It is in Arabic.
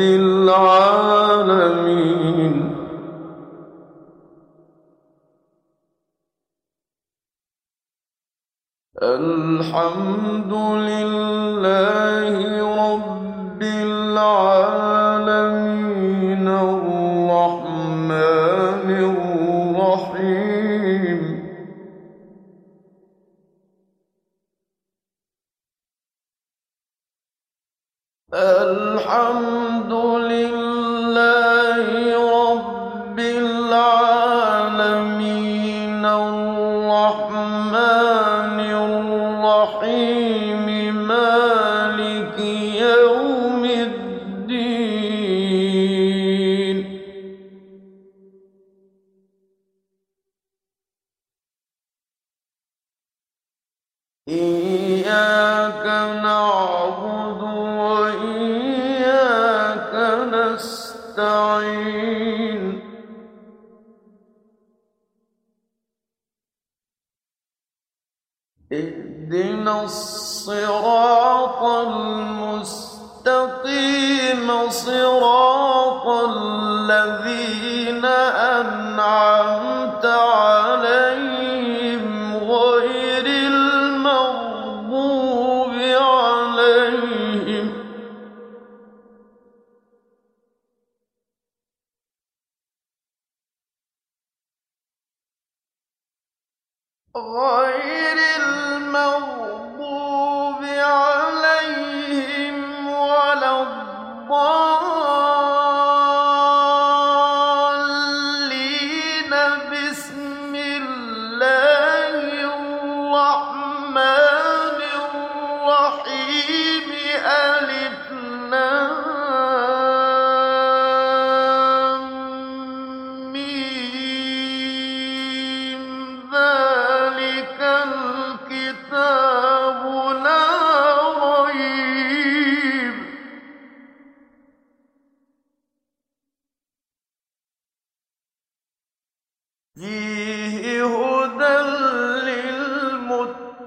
العالمين الحمد لله رب الحمد لله نستعين اهدنا الصراط المستقيم صراط الذين أنعمت غير المغضوب عليهم ولا الضالين. بسم الله الرحمن الرحيم. ألف فِيهِ هُدًى لِّلْمُتَّقِينَ.